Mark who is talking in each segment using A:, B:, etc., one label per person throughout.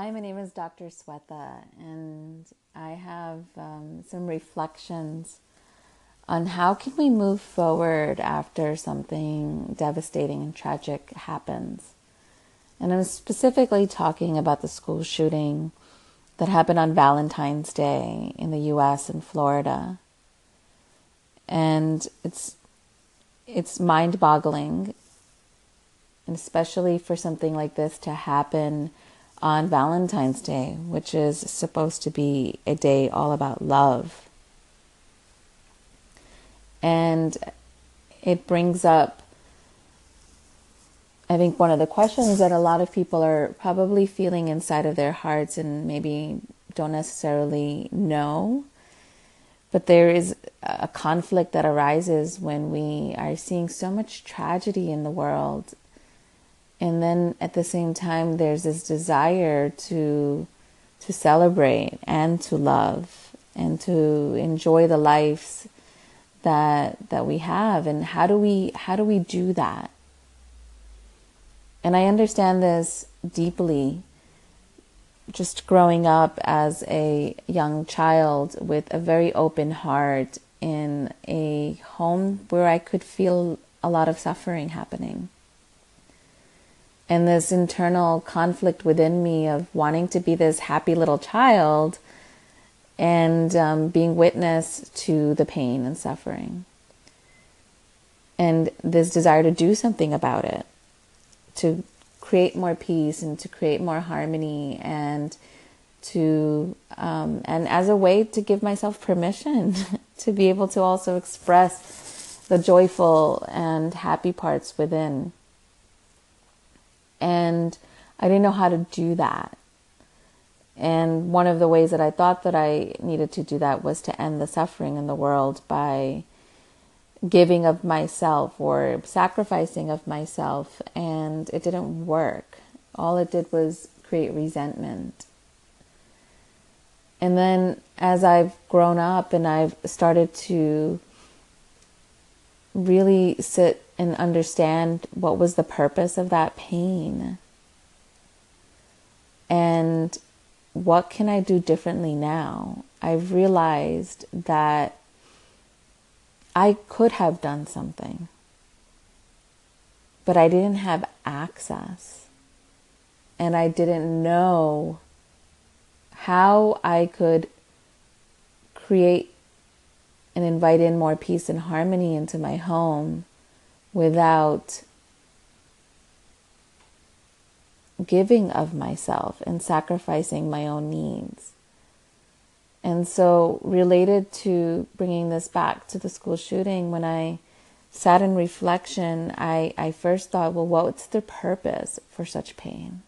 A: Hi, my name is Dr. Swetha, and I have um, some reflections on how can we move forward after something devastating and tragic happens. And I'm specifically talking about the school shooting that happened on Valentine's Day in the US and Florida. And it's it's mind-boggling, and especially for something like this to happen on Valentine's Day, which is supposed to be a day all about love. And it brings up, I think, one of the questions that a lot of people are probably feeling inside of their hearts and maybe don't necessarily know. But there is a conflict that arises when we are seeing so much tragedy in the world and then at the same time there's this desire to to celebrate and to love and to enjoy the lives that that we have. And how do we how do we do that? And i understand this deeply just growing up as a young child with a very open heart in a home where i could feel a lot of suffering happening and this internal conflict within me of wanting to be this happy little child and um, being witness to the pain and suffering. And this desire to do something about it, to create more peace and to create more harmony and to um, and as a way to give myself permission to be able to also express the joyful and happy parts within and I didn't know how to do that. And one of the ways that I thought that I needed to do that was to end the suffering in the world by giving of myself or sacrificing of myself. And it didn't work. All it did was create resentment. And then as I've grown up and I've started to really sit and understand what was the purpose of that pain and what can I do differently now? I've realized that I could have done something, but I didn't have access and I didn't know how I could create and invite in more peace and harmony into my home without giving of myself and sacrificing my own needs. And so, related to bringing this back to the school shooting, when I sat in reflection, I, I first thought, well, what's the purpose for such pain?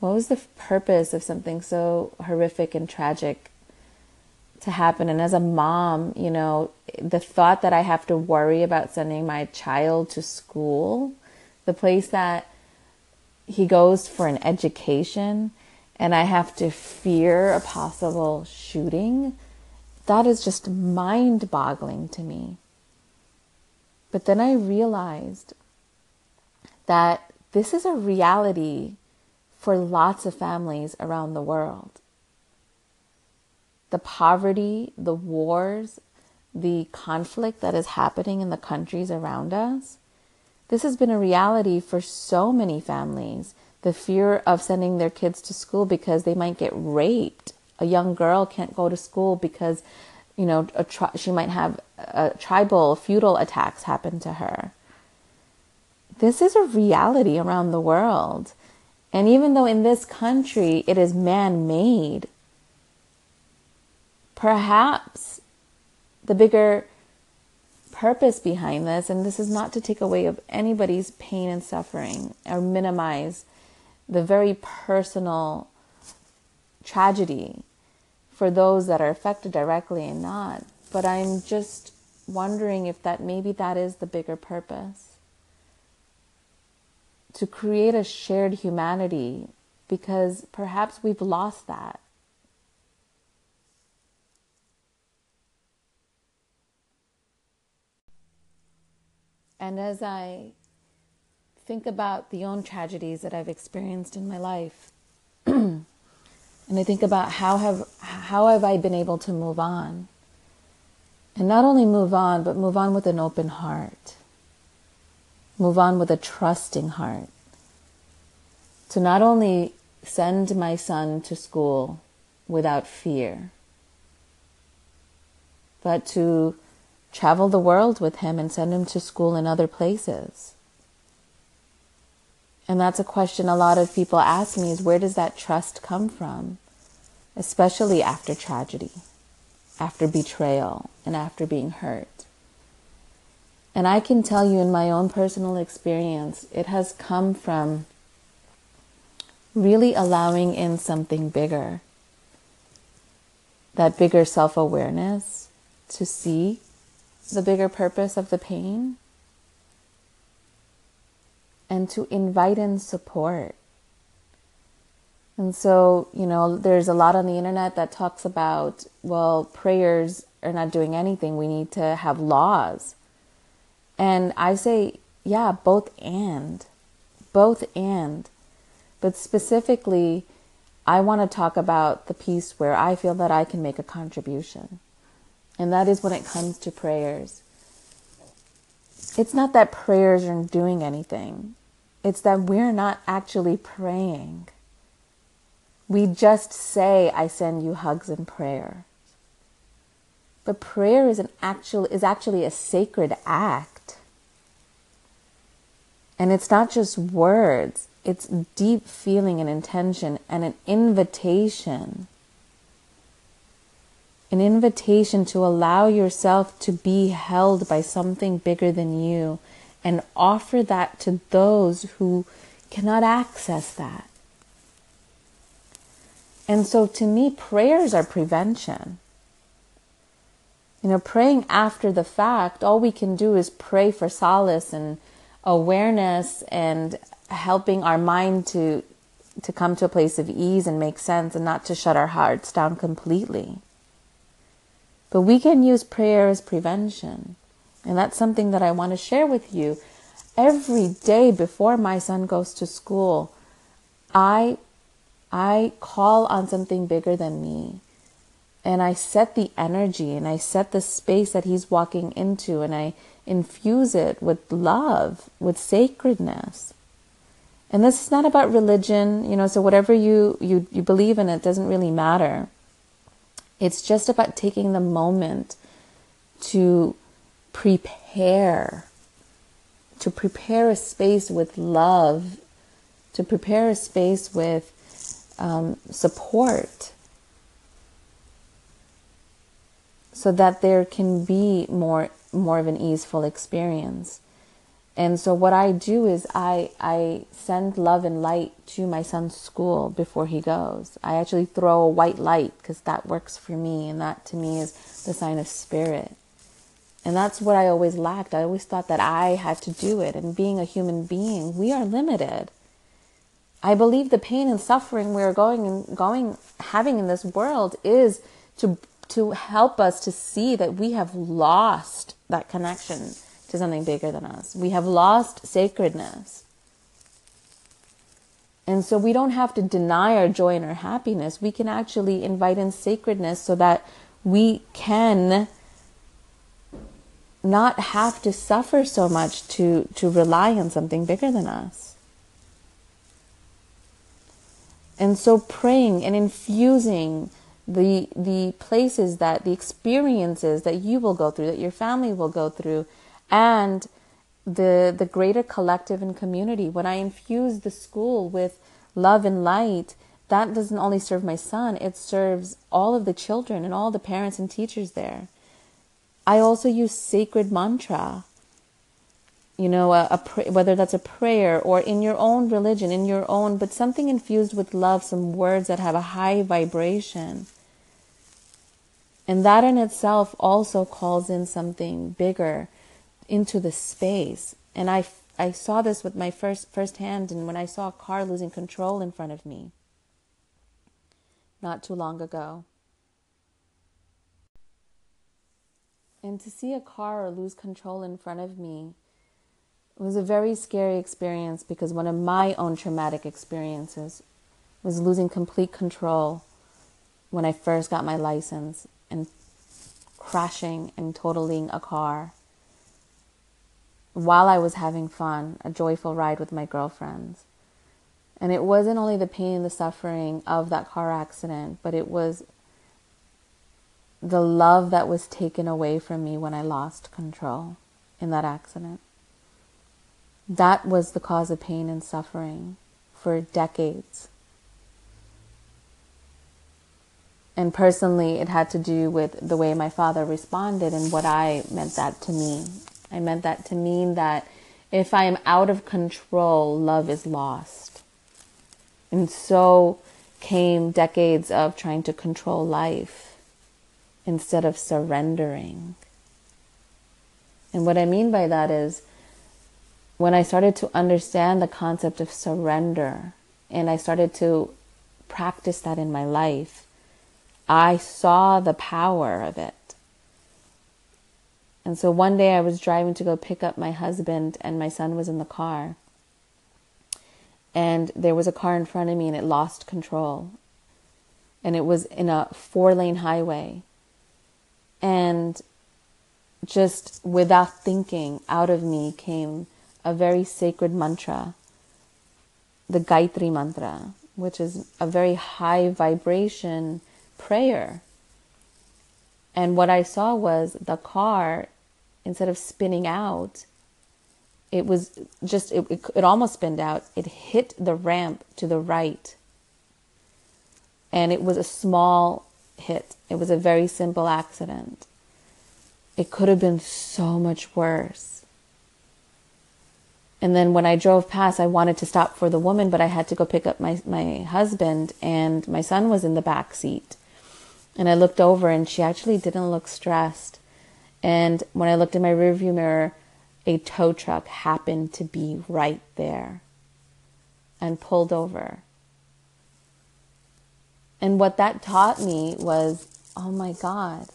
A: What was the purpose of something so horrific and tragic to happen. And as a mom, you know, the thought that I have to worry about sending my child to school, the place that he goes for an education, and I have to fear a possible shooting, that is just mind boggling to me. But then I realized that this is a reality for lots of families around the world the poverty, the wars, the conflict that is happening in the countries around us. This has been a reality for so many families. The fear of sending their kids to school because they might get raped. A young girl can't go to school because, you know, tri- she might have tribal feudal attacks happen to her. This is a reality around the world. And even though in this country it is man made, perhaps the bigger purpose behind this, and this is not to take away of anybody's pain and suffering or minimize the very personal tragedy for those that are affected directly and not. But I'm just wondering if that maybe that is the bigger purpose to create a shared humanity because perhaps we've lost that. And as I think about the own tragedies that I've experienced in my life, and I think about how have how have I been able to move on, and not only move on, but move on with an open heart, move on with a trusting heart, to not only send my son to school without fear, but to travel the world with him and send him to school in other places. And that's a question a lot of people ask me is where does that trust come from? Especially after tragedy, after betrayal, and after being hurt. And I can tell you in my own personal experience, it has come from really allowing in something bigger. That bigger self awareness to see the bigger purpose of the pain and to invite in support. And so, you know, there's a lot on the internet that talks about, well, prayers are not doing anything. We need to have laws. And I say, yeah, both and. Both and. But specifically, I want to talk about the piece where I feel that I can make a contribution. And that is when it comes to prayers. It's not that prayers aren't doing anything, it's that we're not actually praying. We just say, I send you hugs and prayer. But prayer is an actual is actually a sacred act. And it's not just words, it's deep feeling and intention and an invitation. An invitation to allow yourself to be held by something bigger than you and offer that to those who cannot access that. And so to me, prayers are prevention. You know, praying after the fact, all we can do is pray for solace and awareness and helping our mind to to come to a place of ease and make sense and not to shut our hearts down completely. But we can use prayer as prevention. And that's something that I want to share with you. Every day before my son goes to school, I I call on something bigger than me. And I set the energy and I set the space that he's walking into and I infuse it with love, with sacredness. And this is not about religion, you know, so whatever you, you, you believe in, it doesn't really matter. It's just about taking the moment to prepare, to prepare a space with love, to prepare a space with um, support, so that there can be more more of an easeful experience. And so what I do is I I send love and light to my son's school before he goes. I actually throw a white light because that works for me and that to me is the sign of spirit. And that's what I always lacked. I always thought that I had to do it. And being a human being, we are limited. I believe the pain and suffering we're going and going having in this world is to to help us to see that we have lost that connection to something bigger than us. We have lost sacredness. And so we don't have to deny our joy and our happiness. We can actually invite in sacredness so that we can not have to suffer so much to, to rely on something bigger than us. And so praying and infusing the the places that the experiences that you will go through, that your family will go through, and the the greater collective and community. When I infuse the school with love and light, that doesn't only serve my son, it serves all of the children and all the parents and teachers there. I also use sacred mantra. You know, a, a whether that's a prayer or in your own religion, in your own, but something infused with love, some words that have a high vibration. And that in itself also calls in something bigger into the space. And I, I saw this with my first hand and when I saw a car losing control in front of me not too long ago. And to see a car lose control in front of me was a very scary experience because one of my own traumatic experiences was losing complete control when I first got my license and crashing and totaling a car while I was having fun, a joyful ride with my girlfriends. And it wasn't only the pain and the suffering of that car accident, but it was the love that was taken away from me when I lost control in that accident. That was the cause of pain and suffering for decades. And personally, it had to do with the way my father responded and what I meant that to mean. I meant that to mean that if I am out of control, love is lost. And so came decades of trying to control life instead of surrendering. And what I mean by that is when I started to understand the concept of surrender and I started to practice that in my life, I saw the power of it. And so one day I was driving to go pick up my husband, and my son was in the car and there was a car in front of me and it lost control. And it was in a four lane highway. And just without thinking, out of me came a very sacred mantra, the Gayatri mantra, which is a very high vibration prayer. And what I saw was the car, instead of spinning out, it was just it, it, it almost spinned out. It hit the ramp to the right. And it was a small hit. It was a very simple accident. It could have been so much worse. And then when i drove past i wanted to stop for the woman but i had to go pick up my, my husband and my son was in the back seat and i looked over and she actually didn't look stressed and when i looked in my rearview mirror a tow truck happened to be right there and pulled over. And what that taught me was oh my God,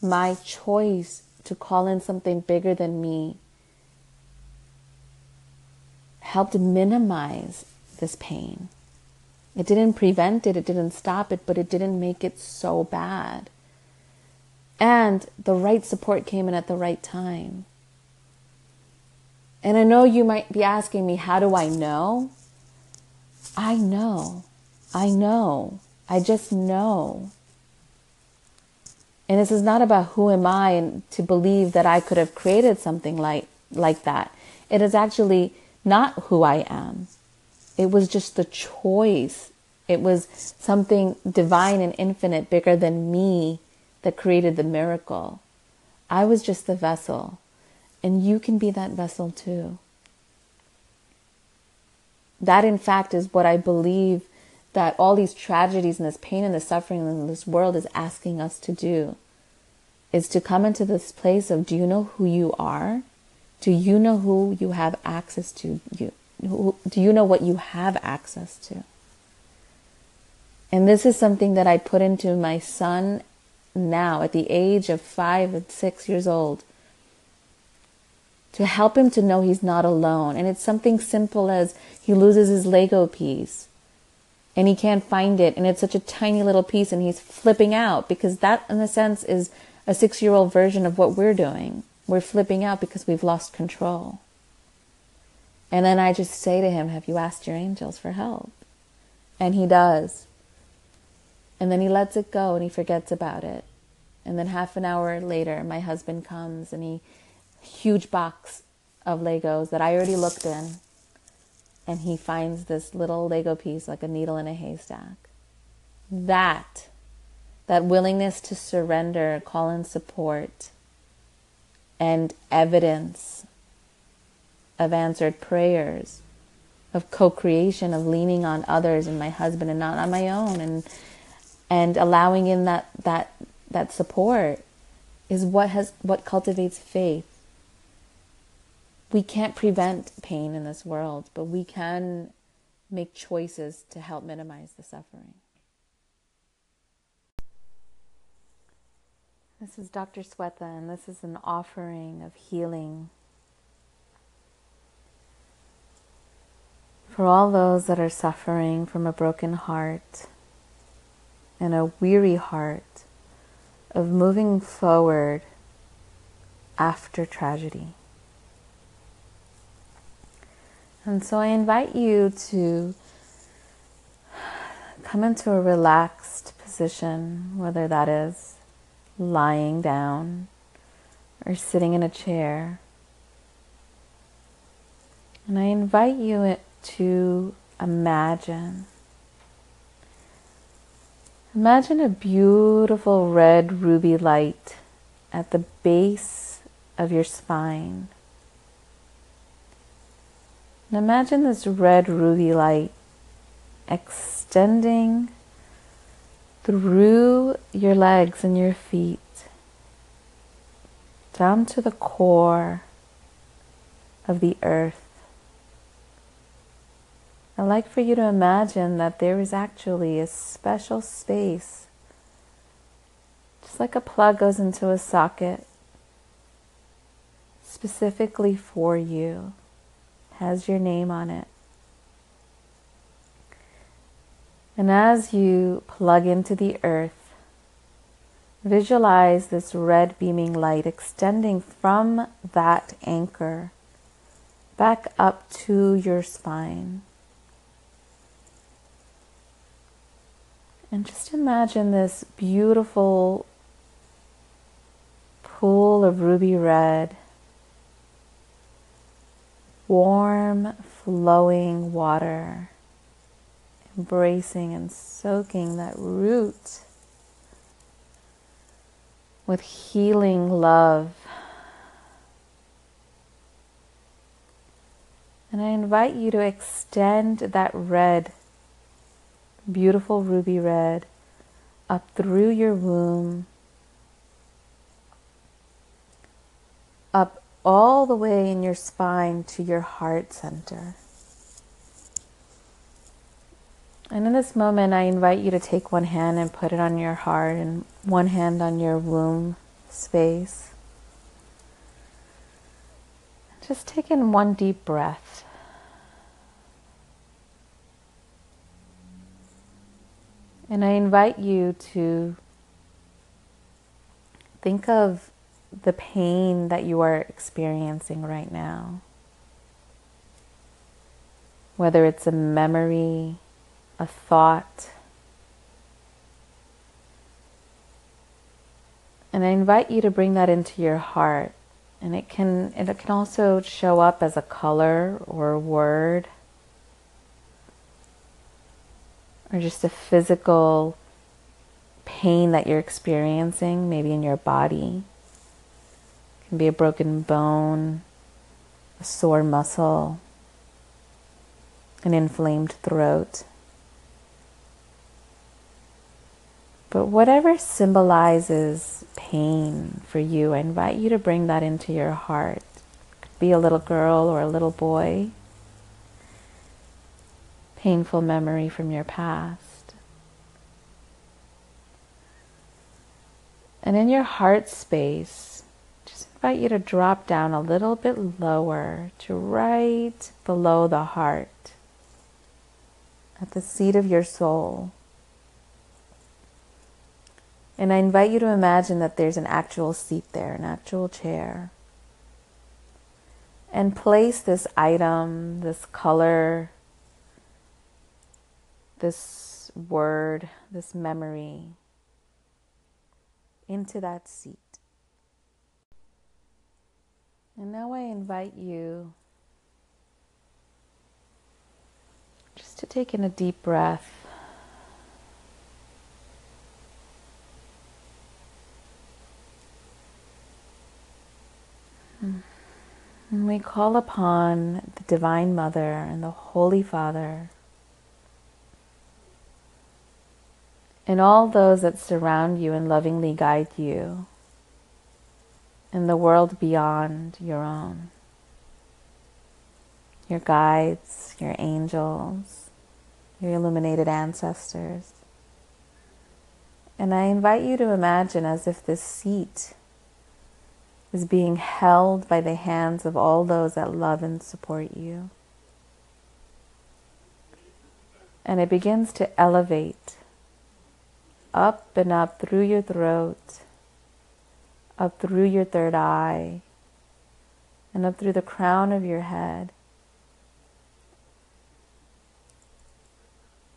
A: my choice to call in something bigger than me helped minimize this pain. It didn't prevent it, it didn't stop it, but it didn't make it so bad. And the right support came in at the right time. And I know you might be asking me, how do I know? I know. I know. I just know. And this is not about who am I and to believe that I could have created something like, like that. It is actually not who I am. It was just the choice. It was something divine and infinite, bigger than me, that created the miracle. I was just the vessel. And you can be that vessel too. That, in fact, is what I believe that all these tragedies and this pain and the suffering in this world is asking us to do is to come into this place of do you know who you are? Do you know who you have access to? You do you know what you have access to? And this is something that I put into my son now at the age of five and six years old to help him to know he's not alone. And it's something simple as he loses his Lego piece and he can't find it. And it's such a tiny little piece and he's flipping out because that, in a sense, is a six year old version of what we're doing. We're flipping out because we've lost control. And then I just say to him, Have you asked your angels for help? And he does. And then he lets it go and he forgets about it. And then half an hour later, my husband comes and he huge box of Legos that I already looked in. And he finds this little Lego piece like a needle in a haystack. That, that willingness to surrender, call in support, and evidence of answered prayers, of co-creation, of leaning on others and my husband and not on my own, and and allowing in that that that support is what has what cultivates faith we can't prevent pain in this world, but we can make choices to help minimize the suffering. This is Dr. Swetha, and this is an offering of healing For all those that are suffering from a broken heart and a weary heart of moving forward after tragedy. And so I invite you to come into a relaxed position, whether that is lying down or sitting in a chair. And I invite you to imagine. Imagine a beautiful red ruby light at the base of your spine. And imagine this red ruby light extending through your legs and your feet down to the core of the earth. I'd like for you to imagine that there is actually a special space, just like a plug goes into a socket, specifically for you, has your name on it. And as you plug into the earth, visualize this red beaming light extending from that anchor back up to your spine. And just imagine this beautiful pool of ruby red, warm, flowing water embracing and soaking that root with healing love. And I invite you to extend that red, beautiful ruby red, up through your womb, up all the way in your spine to your heart center. And in this moment, I invite you to take one hand and put it on your heart and one hand on your womb space. Just take in one deep breath. And I invite you to think of the pain that you are experiencing right now. Whether it's a memory, a thought. And I invite you to bring that into your heart. And it can it can also show up as a color or a word or just a physical pain that you're experiencing, maybe in your body. It can be a broken bone, a sore muscle, an inflamed throat. But whatever symbolizes pain for you, I invite you to bring that into your heart. It could be a little girl or a little boy. Painful memory from your past. And in your heart space, just invite you to drop down a little bit lower to right below the heart, at the seat of your soul. And I invite you to imagine that there's an actual seat there, an actual chair. And place this item, this color, this word, this memory into that seat. And now I invite you just to take in a deep breath. And we call upon the Divine Mother and the Holy Father and all those that surround you and lovingly guide you in the world beyond your own. Your guides, your angels, your illuminated ancestors. And I invite you to imagine as if this seat is being held by the hands of all those that love and support you. And it begins to elevate up and up through your throat, up through your third eye, and up through the crown of your head,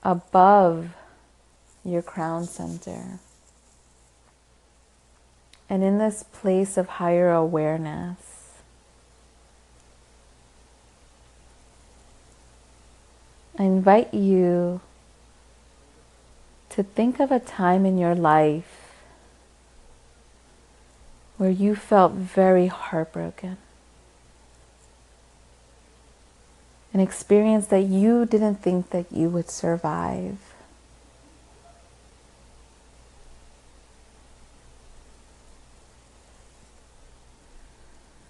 A: above your crown center. And in this place of higher awareness, I invite you to think of a time in your life where you felt very heartbroken. An experience that you didn't think that you would survive.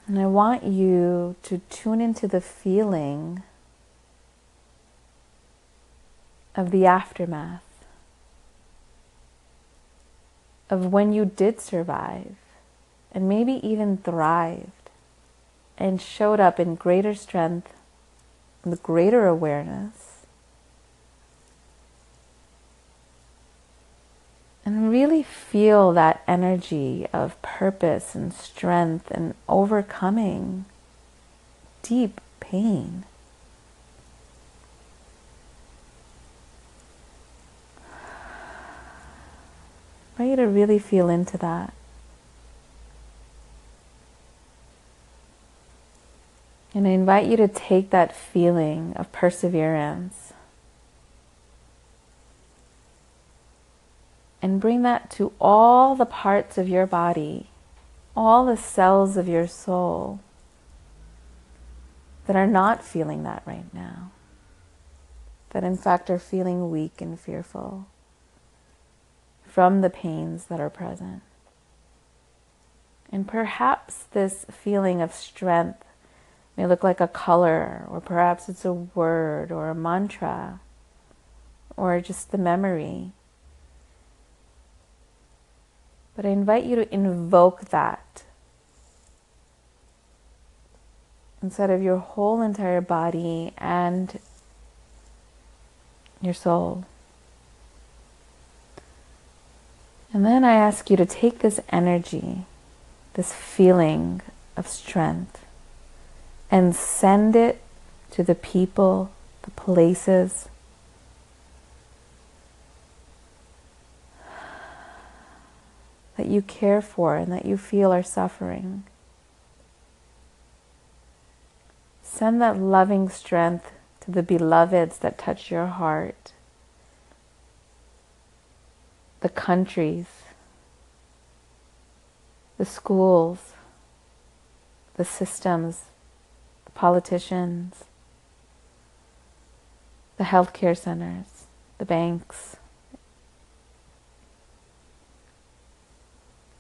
A: And I want you to tune into the feeling of the aftermath, of when you did survive and maybe even thrived and showed up in greater strength and greater awareness. And really feel that energy of purpose and strength and overcoming deep pain. I want you to really feel into that. And I invite you to take that feeling of perseverance and bring that to all the parts of your body, all the cells of your soul that are not feeling that right now, that in fact are feeling weak and fearful from the pains that are present. And perhaps this feeling of strength may look like a color, or perhaps it's a word or a mantra, or just the memory. But I invite you to invoke that inside of your whole entire body and your soul. And then I ask you to take this energy, this feeling of strength, and send it to the people, the places, that you care for and that you feel are suffering. Send that loving strength to the beloveds that touch your heart the countries, the schools, the systems, the politicians, the healthcare centers, the banks.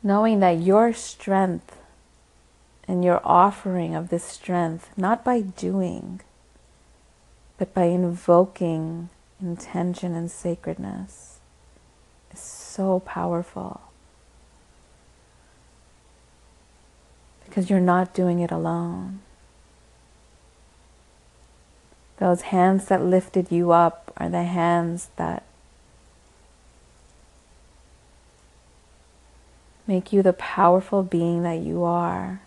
A: Knowing that your strength and your offering of this strength, not by doing, but by invoking intention and sacredness is so powerful. Because you're not doing it alone. Those hands that lifted you up are the hands that make you the powerful being that you are.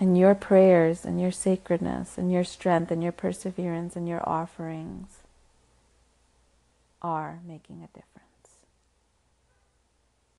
A: And your prayers and your sacredness and your strength and your perseverance and your offerings are making a difference.